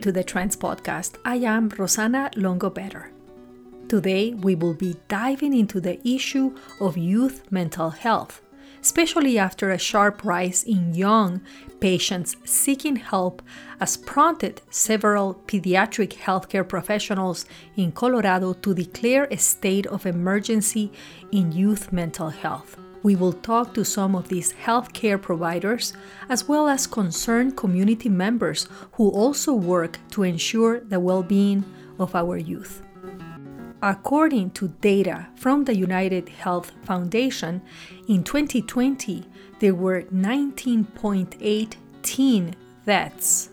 Welcome to the Trends Podcast. I am Rosanna Longo Better. Today, we will be diving into the issue of youth mental health, especially after a sharp rise in young patients seeking help has prompted several pediatric healthcare professionals in Colorado to declare a state of emergency in youth mental health. We will talk to some of these healthcare providers as well as concerned community members who also work to ensure the well being of our youth. According to data from the United Health Foundation, in 2020 there were 19.8 teen deaths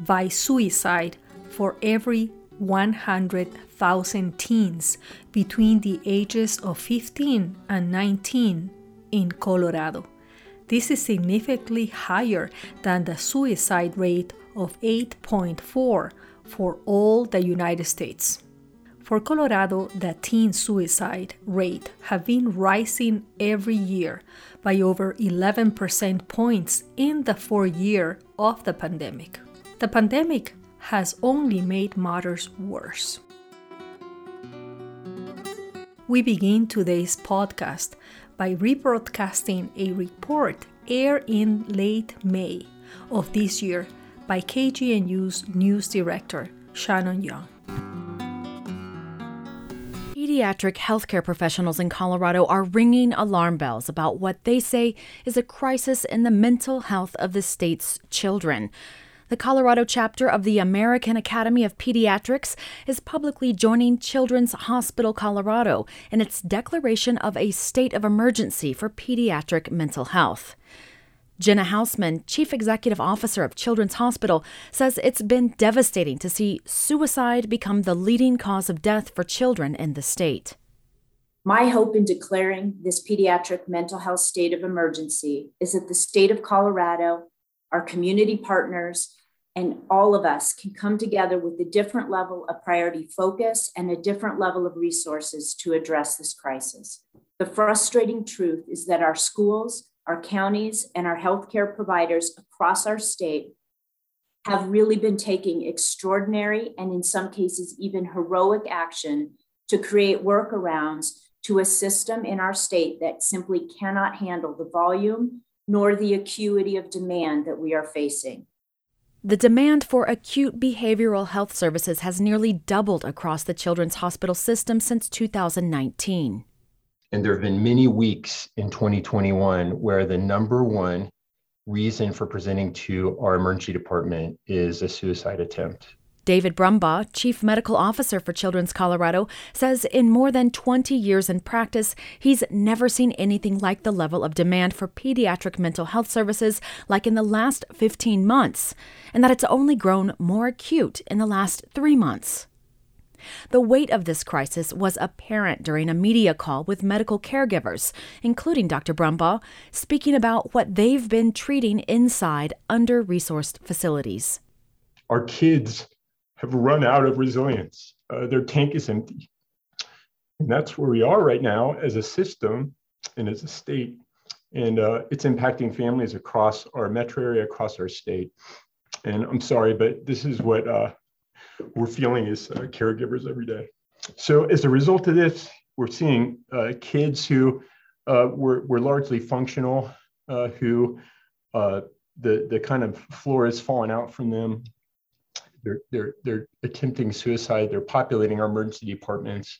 by suicide for every 100,000 teens between the ages of 15 and 19 in Colorado. This is significantly higher than the suicide rate of 8.4 for all the United States. For Colorado, the teen suicide rate have been rising every year by over 11 percent points in the fourth year of the pandemic. The pandemic has only made matters worse. We begin today's podcast by rebroadcasting a report aired in late May of this year by KGNU's news director, Shannon Young. Pediatric healthcare professionals in Colorado are ringing alarm bells about what they say is a crisis in the mental health of the state's children. The Colorado chapter of the American Academy of Pediatrics is publicly joining Children's Hospital Colorado in its declaration of a state of emergency for pediatric mental health. Jena Hausmann, Chief Executive Officer of Children's Hospital, says it's been devastating to see suicide become the leading cause of death for children in the state. My hope in declaring this pediatric mental health state of emergency is that the state of Colorado, our community partners, and all of us can come together with a different level of priority focus and a different level of resources to address this crisis. The frustrating truth is that our schools, our counties, and our healthcare providers across our state have really been taking extraordinary and, in some cases, even heroic action to create workarounds to a system in our state that simply cannot handle the volume nor the acuity of demand that we are facing. The demand for acute behavioral health services has nearly doubled across the Children's Hospital system since 2019. And there have been many weeks in 2021 where the number one reason for presenting to our emergency department is a suicide attempt. David Brumbaugh, Chief Medical Officer for Children's Colorado, says in more than 20 years in practice, he's never seen anything like the level of demand for pediatric mental health services like in the last 15 months, and that it's only grown more acute in the last three months. The weight of this crisis was apparent during a media call with medical caregivers, including Dr. Brumbaugh, speaking about what they've been treating inside under resourced facilities. Our kids have run out of resilience. Uh, their tank is empty. And that's where we are right now as a system and as a state. And uh, it's impacting families across our metro area, across our state. And I'm sorry, but this is what uh, we're feeling as uh, caregivers every day. So, as a result of this, we're seeing uh, kids who uh, were, were largely functional, who the, the kind of floor is falling out from them they're, they're, they're attempting suicide. They're populating our emergency departments.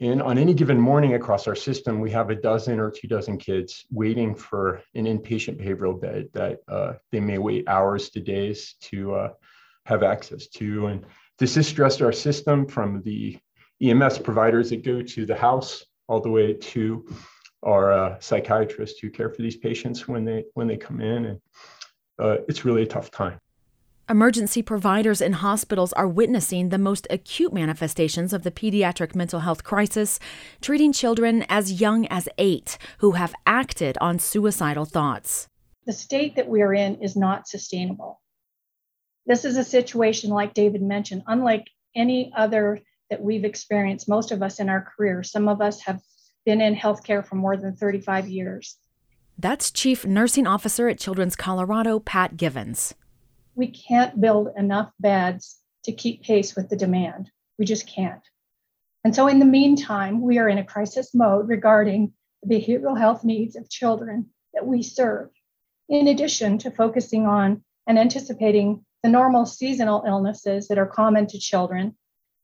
And on any given morning across our system, we have a dozen or two dozen kids waiting for an inpatient behavioral bed that uh, they may wait hours to days to uh, have access to. And this has stressed our system from the EMS providers that go to the house all the way to our uh, psychiatrists who care for these patients when they when they come in. And uh, it's really a tough time. Emergency providers in hospitals are witnessing the most acute manifestations of the pediatric mental health crisis, treating children as young as eight who have acted on suicidal thoughts. The state that we are in is not sustainable. This is a situation, like David mentioned, unlike any other that we've experienced, most of us in our career. Some of us have been in healthcare for more than 35 years. That's Chief Nursing Officer at Children's Colorado, Pat Givens we can't build enough beds to keep pace with the demand. We just can't. And so, in the meantime, we are in a crisis mode regarding the behavioral health needs of children that we serve, in addition to focusing on and anticipating the normal seasonal illnesses that are common to children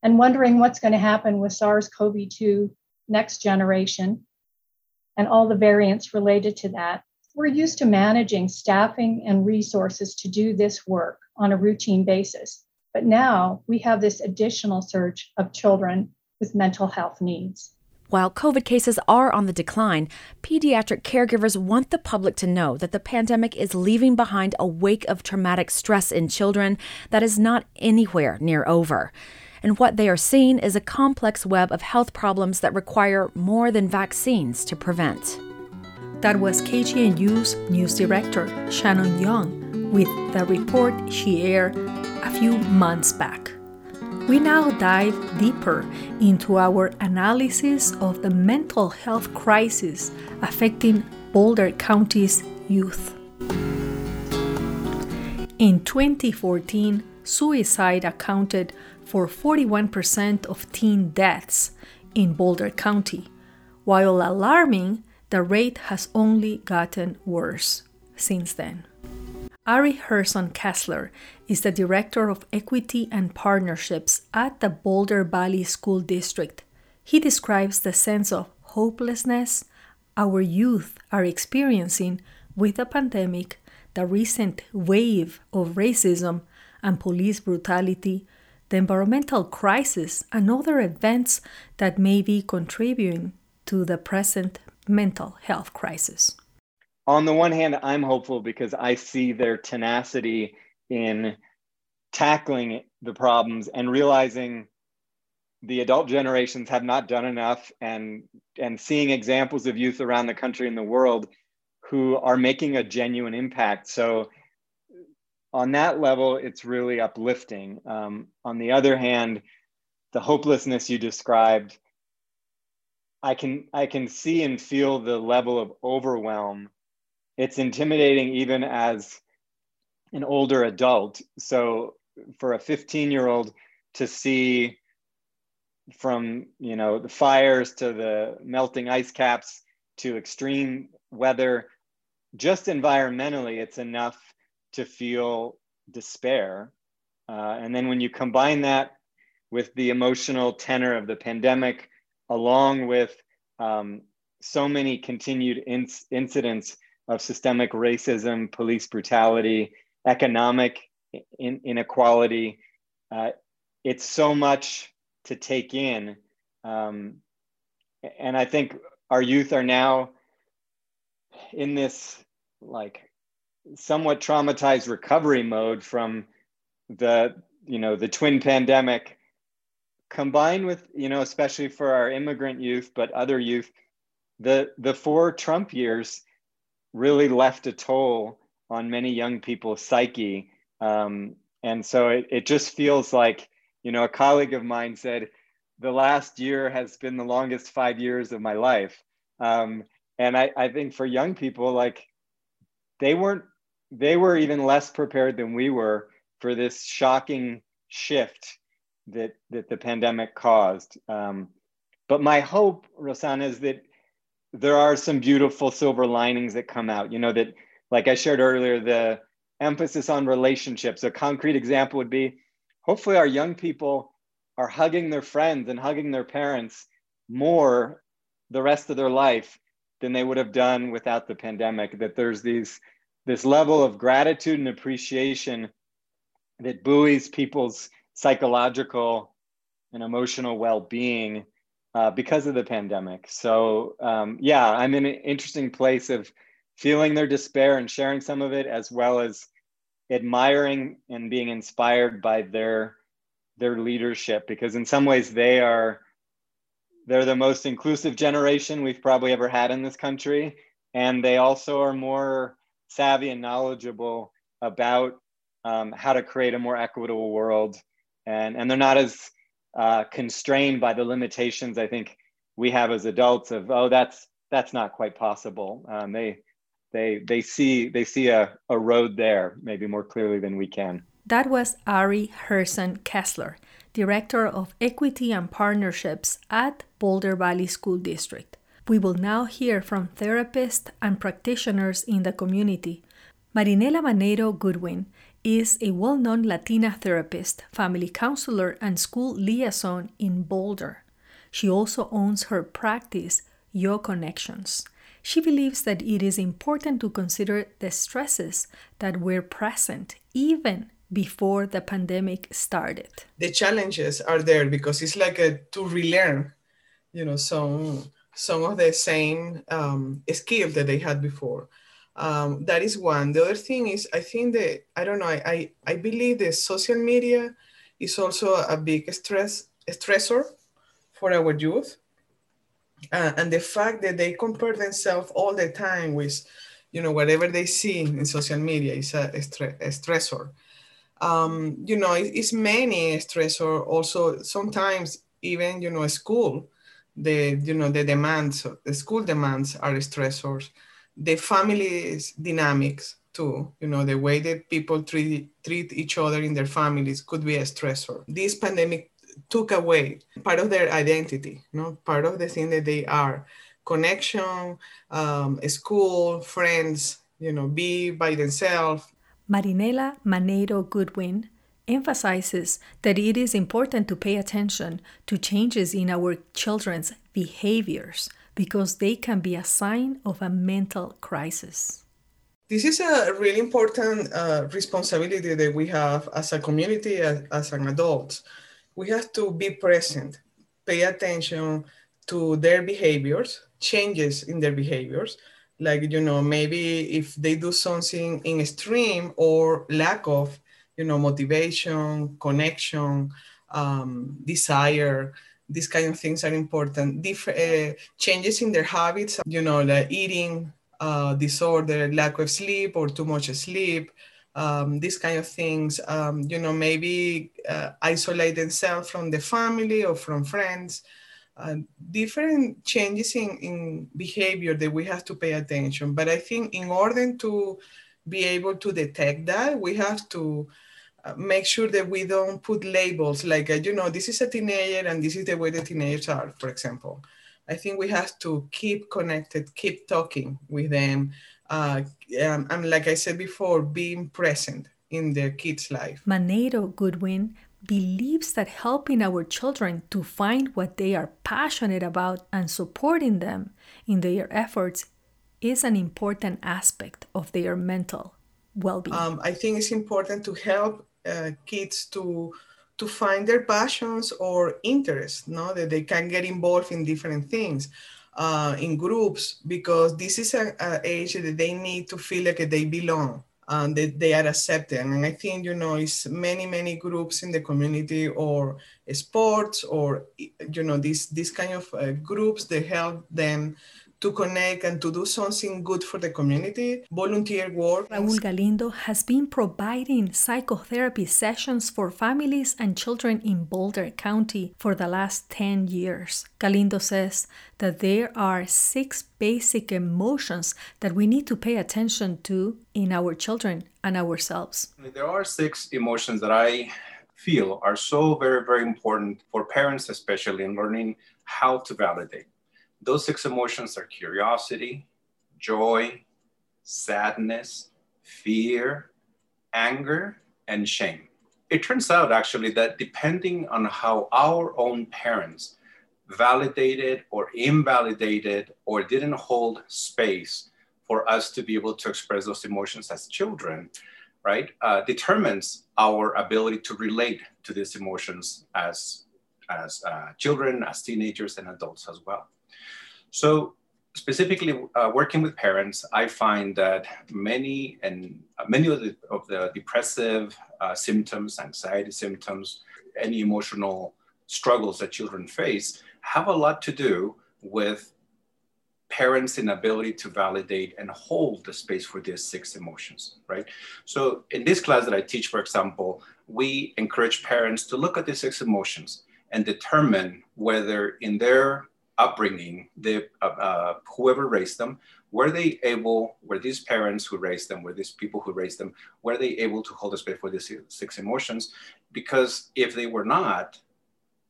and wondering what's going to happen with SARS CoV 2 next generation and all the variants related to that. We're used to managing staffing and resources to do this work on a routine basis. But now we have this additional surge of children with mental health needs. While COVID cases are on the decline, pediatric caregivers want the public to know that the pandemic is leaving behind a wake of traumatic stress in children that is not anywhere near over. And what they are seeing is a complex web of health problems that require more than vaccines to prevent. That was KGNU's news director, Shannon Young, with the report she aired a few months back. We now dive deeper into our analysis of the mental health crisis affecting Boulder County's youth. In 2014, suicide accounted for 41% of teen deaths in Boulder County. While alarming, the rate has only gotten worse since then. Ari Herson Kessler is the Director of Equity and Partnerships at the Boulder Valley School District. He describes the sense of hopelessness our youth are experiencing with the pandemic, the recent wave of racism and police brutality, the environmental crisis, and other events that may be contributing to the present mental health crisis. On the one hand, I'm hopeful because I see their tenacity in tackling the problems and realizing the adult generations have not done enough and and seeing examples of youth around the country and the world who are making a genuine impact. So on that level it's really uplifting. Um, on the other hand the hopelessness you described i can i can see and feel the level of overwhelm it's intimidating even as an older adult. So for a 15 year old to see from you know the fires to the melting ice caps to extreme weather just environmentally it's enough to feel despair uh, and then when you combine that with the emotional tenor of the pandemic along with um, so many continued inc- incidents of systemic racism, police brutality, economic in, inequality. Uh, it's so much to take in. Um, and I think our youth are now in this like somewhat traumatized recovery mode from the you know the twin pandemic combined with you know especially for our immigrant youth but other youth the the four trump years really left a toll on many young people's psyche. Um, and so it, it just feels like, you know, a colleague of mine said, the last year has been the longest five years of my life. Um, and I, I think for young people, like they weren't, they were even less prepared than we were for this shocking shift that, that the pandemic caused. Um, but my hope, Rosanna, is that there are some beautiful silver linings that come out. You know, that, like I shared earlier, the emphasis on relationships. A concrete example would be hopefully our young people are hugging their friends and hugging their parents more the rest of their life than they would have done without the pandemic. That there's these this level of gratitude and appreciation that buoys people's psychological and emotional well-being uh, because of the pandemic. So um, yeah, I'm in an interesting place of feeling their despair and sharing some of it, as well as admiring and being inspired by their their leadership. Because in some ways, they are they're the most inclusive generation we've probably ever had in this country, and they also are more savvy and knowledgeable about um, how to create a more equitable world. And, and they're not as uh, constrained by the limitations I think we have as adults of oh that's that's not quite possible. Um, they they they see they see a, a road there maybe more clearly than we can. That was Ari Herson Kessler, Director of Equity and Partnerships at Boulder Valley School District. We will now hear from therapists and practitioners in the community. Marinela Maneiro Goodwin is a well known Latina therapist, family counselor, and school liaison in Boulder. She also owns her practice, Your Connections. She believes that it is important to consider the stresses that were present even before the pandemic started. The challenges are there because it's like a, to relearn, you know, some some of the same um, skills that they had before. Um, that is one. The other thing is, I think that I don't know. I, I I believe the social media is also a big stress stressor for our youth uh, and the fact that they compare themselves all the time with you know whatever they see in social media is a, stre- a stressor um, you know it, it's many stressor also sometimes even you know school the you know the demands the school demands are stressors the family's dynamics too you know the way that people treat treat each other in their families could be a stressor this pandemic took away part of their identity, you know, part of the thing that they are. Connection, um, school, friends, you know, be by themselves. Marinela manero Goodwin emphasizes that it is important to pay attention to changes in our children's behaviors because they can be a sign of a mental crisis. This is a really important uh, responsibility that we have as a community, as, as an adult we have to be present, pay attention to their behaviors, changes in their behaviors. Like, you know, maybe if they do something in extreme or lack of, you know, motivation, connection, um, desire, these kind of things are important. Different uh, changes in their habits, you know, like eating uh, disorder, lack of sleep or too much sleep, um, these kind of things, um, you know, maybe uh, isolate themselves from the family or from friends. Uh, different changes in, in behavior that we have to pay attention. But I think in order to be able to detect that, we have to make sure that we don't put labels like, uh, you know, this is a teenager and this is the way the teenagers are, for example. I think we have to keep connected, keep talking with them, uh, um, and like I said before, being present in their kids' life. Maneiro Goodwin believes that helping our children to find what they are passionate about and supporting them in their efforts is an important aspect of their mental well-being. Um, I think it's important to help kids to to find their passions or interests, no, that they can get involved in different things uh, in groups because this is an age that they need to feel like they belong and that they are accepted. And I think, you know, it's many, many groups in the community or sports or, you know, these, these kind of uh, groups that help them to connect and to do something good for the community, volunteer work. Raul Galindo has been providing psychotherapy sessions for families and children in Boulder County for the last 10 years. Galindo says that there are six basic emotions that we need to pay attention to in our children and ourselves. There are six emotions that I feel are so very, very important for parents, especially in learning how to validate. Those six emotions are curiosity, joy, sadness, fear, anger, and shame. It turns out actually that depending on how our own parents validated or invalidated or didn't hold space for us to be able to express those emotions as children, right, uh, determines our ability to relate to these emotions as, as uh, children, as teenagers, and adults as well. So specifically uh, working with parents, I find that many and uh, many of the, of the depressive uh, symptoms, anxiety symptoms, any emotional struggles that children face have a lot to do with parents' inability to validate and hold the space for these six emotions, right? So in this class that I teach, for example, we encourage parents to look at these six emotions and determine whether in their upbringing, the uh, uh, whoever raised them, were they able, were these parents who raised them, were these people who raised them, were they able to hold a space for these six emotions? Because if they were not,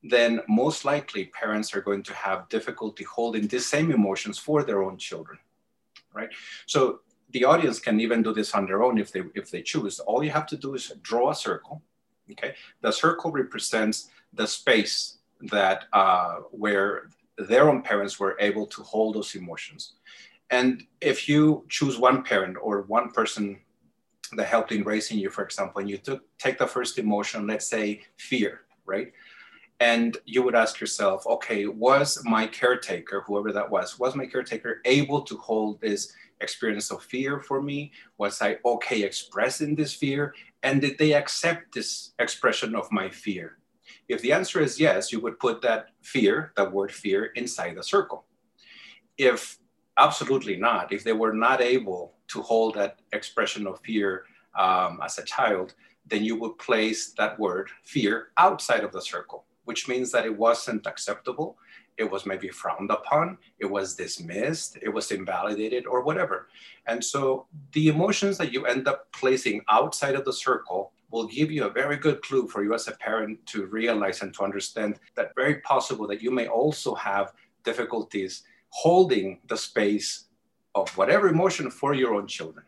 then most likely parents are going to have difficulty holding these same emotions for their own children, right? So the audience can even do this on their own if they if they choose. All you have to do is draw a circle. Okay, the circle represents the space that uh, where their own parents were able to hold those emotions. And if you choose one parent or one person that helped in raising you, for example, and you took take the first emotion, let's say fear, right? And you would ask yourself, okay, was my caretaker, whoever that was, was my caretaker able to hold this experience of fear for me? Was I okay expressing this fear? And did they accept this expression of my fear? If the answer is yes, you would put that fear, that word fear, inside the circle. If absolutely not, if they were not able to hold that expression of fear um, as a child, then you would place that word fear outside of the circle, which means that it wasn't acceptable. It was maybe frowned upon, it was dismissed, it was invalidated, or whatever. And so the emotions that you end up placing outside of the circle will give you a very good clue for you as a parent to realize and to understand that very possible that you may also have difficulties holding the space of whatever emotion for your own children.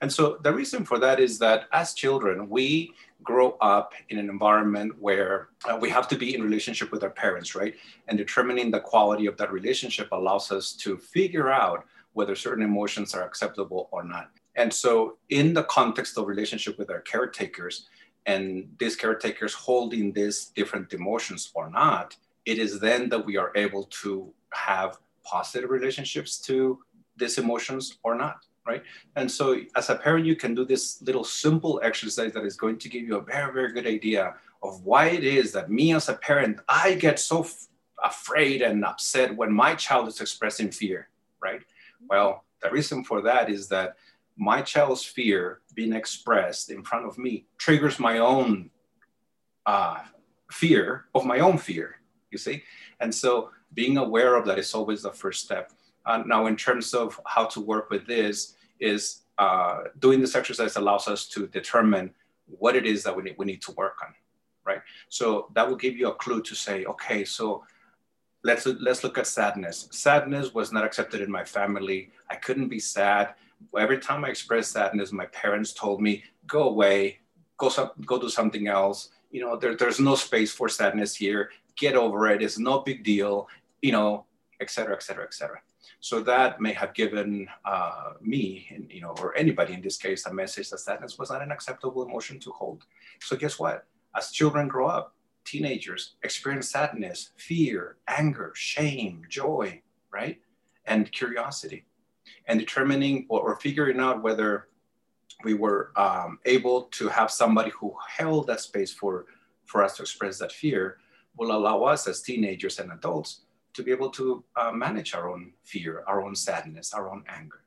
And so the reason for that is that as children, we grow up in an environment where uh, we have to be in relationship with our parents, right? And determining the quality of that relationship allows us to figure out whether certain emotions are acceptable or not. And so, in the context of relationship with our caretakers, and these caretakers holding these different emotions or not, it is then that we are able to have positive relationships to these emotions or not, right? And so, as a parent, you can do this little simple exercise that is going to give you a very, very good idea of why it is that me as a parent, I get so f- afraid and upset when my child is expressing fear, right? Well, the reason for that is that my child's fear being expressed in front of me triggers my own uh, fear of my own fear, you see? And so being aware of that is always the first step. Uh, now, in terms of how to work with this, is uh, doing this exercise allows us to determine what it is that we need, we need to work on, right? So that will give you a clue to say, okay, so let's let's look at sadness. Sadness was not accepted in my family. I couldn't be sad every time I expressed sadness, my parents told me, go away, go, some, go do something else. You know, there, there's no space for sadness here. Get over it. It's no big deal, you know, et cetera, et cetera, et cetera. So that may have given uh, me, you know, or anybody in this case, a message that sadness was not an acceptable emotion to hold. So guess what? As children grow up, teenagers experience sadness, fear, anger, shame, joy, right? And curiosity and determining or, or figuring out whether we were um, able to have somebody who held that space for, for us to express that fear will allow us as teenagers and adults to be able to uh, manage our own fear, our own sadness, our own anger.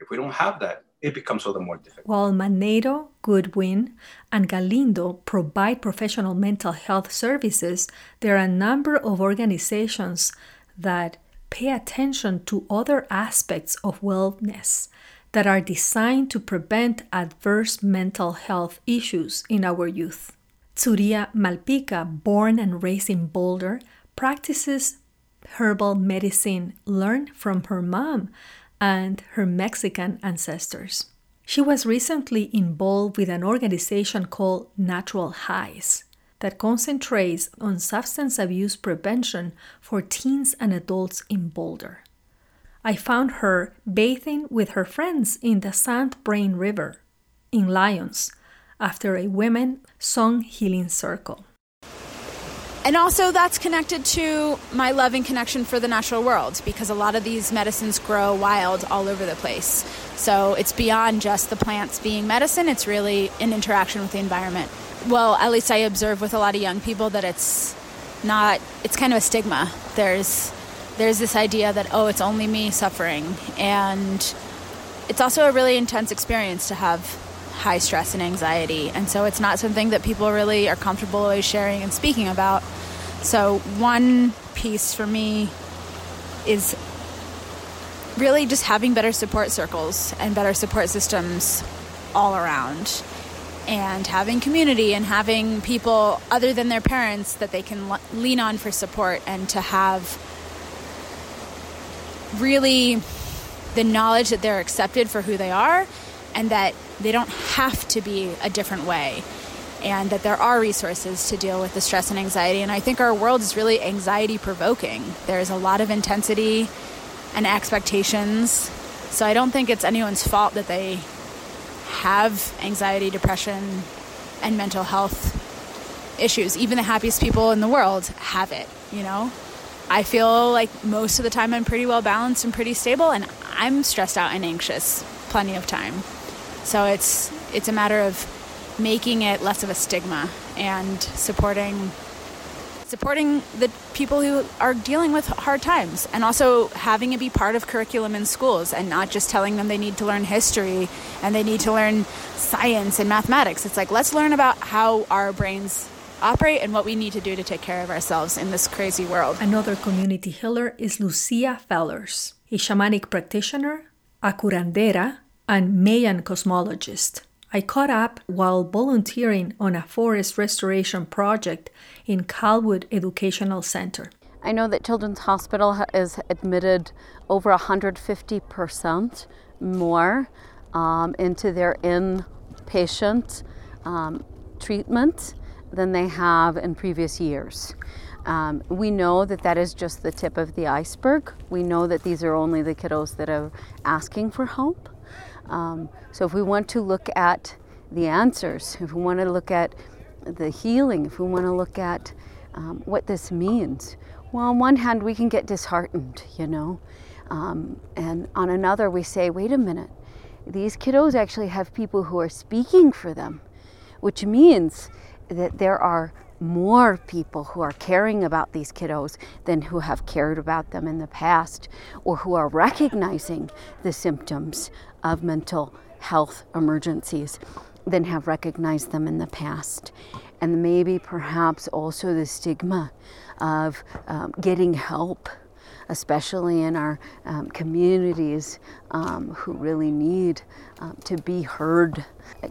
If we don't have that, it becomes all the more difficult. While Manero, Goodwin, and Galindo provide professional mental health services, there are a number of organizations that pay attention to other aspects of wellness that are designed to prevent adverse mental health issues in our youth. Tsuria Malpica, born and raised in Boulder, practices herbal medicine learned from her mom and her Mexican ancestors. She was recently involved with an organization called Natural Highs that concentrates on substance abuse prevention for teens and adults in Boulder. I found her bathing with her friends in the St. Vrain River in Lyons after a women song healing circle. And also, that's connected to my love and connection for the natural world because a lot of these medicines grow wild all over the place. So it's beyond just the plants being medicine, it's really an interaction with the environment well, at least I observe with a lot of young people that it's not, it's kind of a stigma. There's, there's this idea that, oh, it's only me suffering. And it's also a really intense experience to have high stress and anxiety. And so it's not something that people really are comfortable always sharing and speaking about. So, one piece for me is really just having better support circles and better support systems all around and having community and having people other than their parents that they can lean on for support and to have really the knowledge that they're accepted for who they are and that they don't have to be a different way and that there are resources to deal with the stress and anxiety. And i think our world is really anxiety provoking. There's a lot of intensity and expectations. So i don't think it's anyone's fault that they have anxiety, depression, and mental health issues. Even the happiest people in the world have it, you know? I feel like most of the time I'm pretty well balanced and pretty stable, and I'm stressed out and anxious plenty of time. So it's it's a matter of making it less of a stigma and supporting supporting the people who are dealing with hard times and also having it be part of curriculum in schools and not just telling them they need to learn history and they need to learn science and mathematics. It's like, let's learn about how our brains operate and what we need to do to take care of ourselves in this crazy world. Another community healer is Lucia Fellers, a shamanic practitioner, a curandera, and Mayan cosmologist. I caught up while volunteering on a forest restoration project in Calwood Educational Center. I know that Children's Hospital is admitted over 150% more um, into their inpatient um, treatment than they have in previous years. Um, we know that that is just the tip of the iceberg. We know that these are only the kiddos that are asking for help. Um, so if we want to look at the answers, if we want to look at the healing, if we want to look at um, what this means, well, on one hand, we can get disheartened, you know, um, and on another, we say, wait a minute, these kiddos actually have people who are speaking for them, which means that there are more people who are caring about these kiddos than who have cared about them in the past or who are recognizing the symptoms of mental health emergencies than have recognized them in the past. And maybe perhaps also the stigma of um, getting help, especially in our um, communities um, who really need um, to be heard.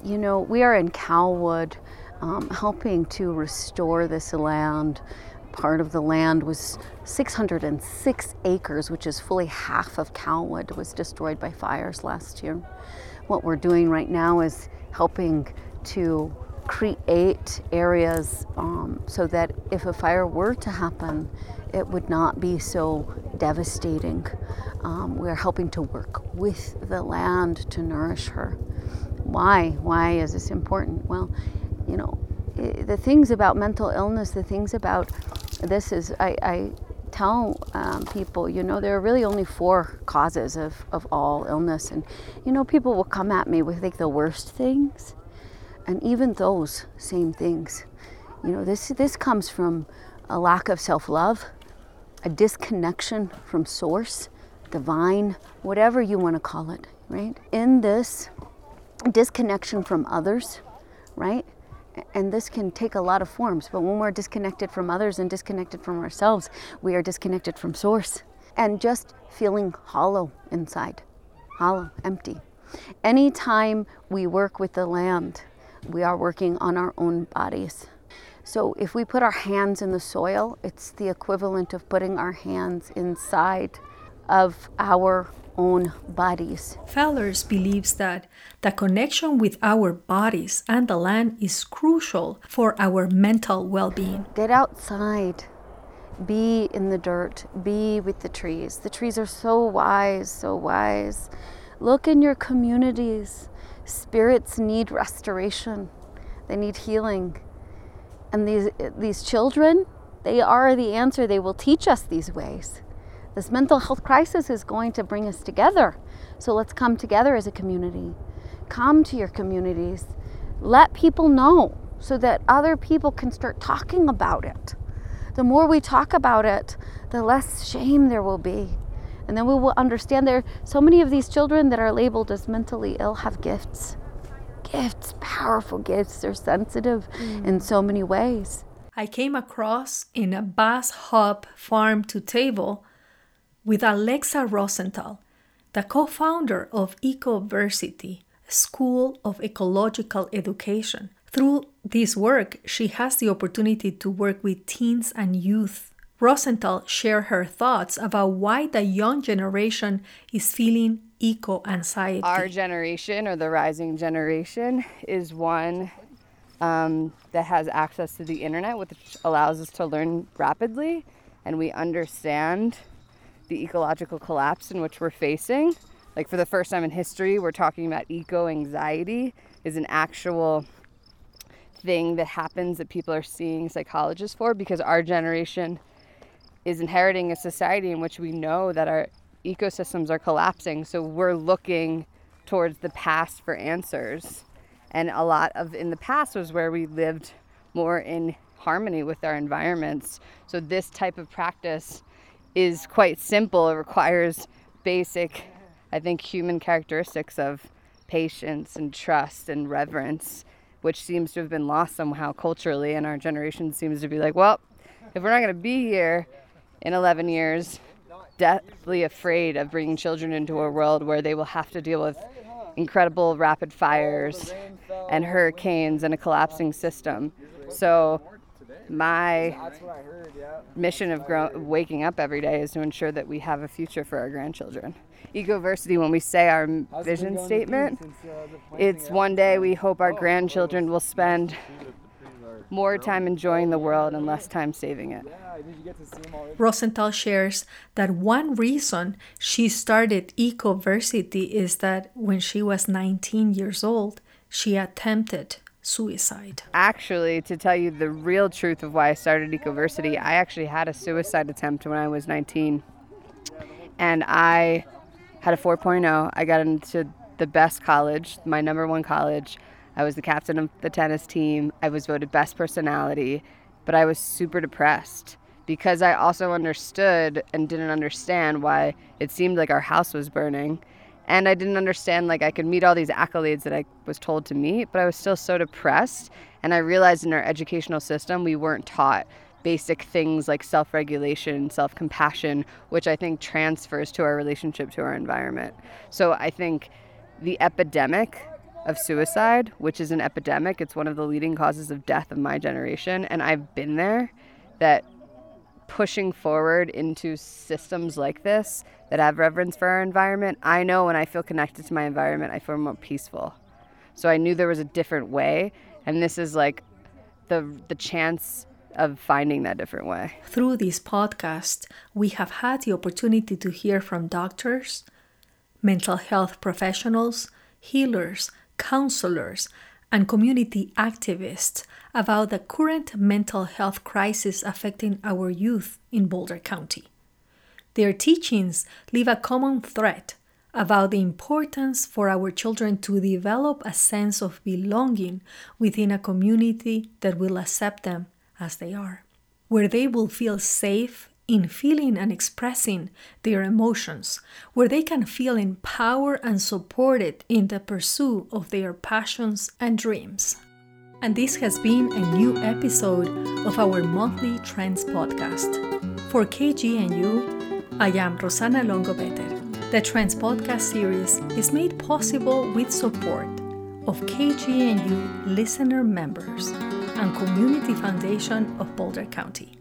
You know, we are in Calwood um, helping to restore this land. Part of the land was 606 acres, which is fully half of Calwood, was destroyed by fires last year. What we're doing right now is helping to create areas um, so that if a fire were to happen, it would not be so devastating. Um, we're helping to work with the land to nourish her. Why? Why is this important? Well, you know, the things about mental illness, the things about this is, I, I tell um, people, you know, there are really only four causes of, of all illness. And, you know, people will come at me with like the worst things. And even those same things, you know, this, this comes from a lack of self love, a disconnection from source, divine, whatever you want to call it, right? In this disconnection from others, right? And this can take a lot of forms, but when we're disconnected from others and disconnected from ourselves, we are disconnected from source and just feeling hollow inside, hollow, empty. Anytime we work with the land, we are working on our own bodies. So if we put our hands in the soil, it's the equivalent of putting our hands inside of our own bodies. Fellers believes that the connection with our bodies and the land is crucial for our mental well being. Get outside, be in the dirt, be with the trees. The trees are so wise, so wise. Look in your communities. Spirits need restoration, they need healing. And these, these children, they are the answer. They will teach us these ways. This mental health crisis is going to bring us together. So let's come together as a community. Come to your communities. Let people know so that other people can start talking about it. The more we talk about it, the less shame there will be. And then we will understand there so many of these children that are labeled as mentally ill have gifts. Gifts, powerful gifts. They're sensitive mm. in so many ways. I came across in a bus hop farm to table with Alexa Rosenthal, the co founder of Ecoversity, a school of ecological education. Through this work, she has the opportunity to work with teens and youth. Rosenthal shared her thoughts about why the young generation is feeling eco anxiety. Our generation, or the rising generation, is one um, that has access to the internet, which allows us to learn rapidly, and we understand the ecological collapse in which we're facing. Like, for the first time in history, we're talking about eco anxiety is an actual thing that happens that people are seeing psychologists for because our generation is inheriting a society in which we know that our ecosystems are collapsing. So we're looking towards the past for answers. And a lot of in the past was where we lived more in harmony with our environments. So this type of practice is quite simple. It requires basic, I think, human characteristics of patience and trust and reverence which seems to have been lost somehow culturally. And our generation seems to be like, well, if we're not going to be here in 11 years, deathly afraid of bringing children into a world where they will have to deal with incredible rapid fires and hurricanes and a collapsing system. So, my mission of grow- waking up every day is to ensure that we have a future for our grandchildren. Ecoversity, when we say our vision statement, it's one day we hope our grandchildren will spend more time enjoying the world and less time saving it. Rosenthal shares that one reason she started Ecoversity is that when she was 19 years old, she attempted suicide. Actually, to tell you the real truth of why I started Ecoversity, I actually had a suicide attempt when I was 19. And I had a 4.0. I got into the best college, my number one college. I was the captain of the tennis team. I was voted best personality, but I was super depressed because I also understood and didn't understand why it seemed like our house was burning. And I didn't understand like I could meet all these accolades that I was told to meet, but I was still so depressed. And I realized in our educational system, we weren't taught basic things like self regulation, self compassion, which I think transfers to our relationship to our environment. So I think the epidemic of suicide, which is an epidemic, it's one of the leading causes of death of my generation. And I've been there, that pushing forward into systems like this that have reverence for our environment, I know when I feel connected to my environment, I feel more peaceful. So I knew there was a different way. And this is like the, the chance of finding that different way. Through this podcast, we have had the opportunity to hear from doctors, mental health professionals, healers, counselors, and community activists about the current mental health crisis affecting our youth in Boulder County. Their teachings leave a common thread about the importance for our children to develop a sense of belonging within a community that will accept them as they are, where they will feel safe in feeling and expressing their emotions, where they can feel empowered and supported in the pursuit of their passions and dreams. And this has been a new episode of our monthly Trends podcast. For KGNU, I am Rosana Longo Better. The Trends podcast series is made possible with support of KGNU listener members and Community Foundation of Boulder County.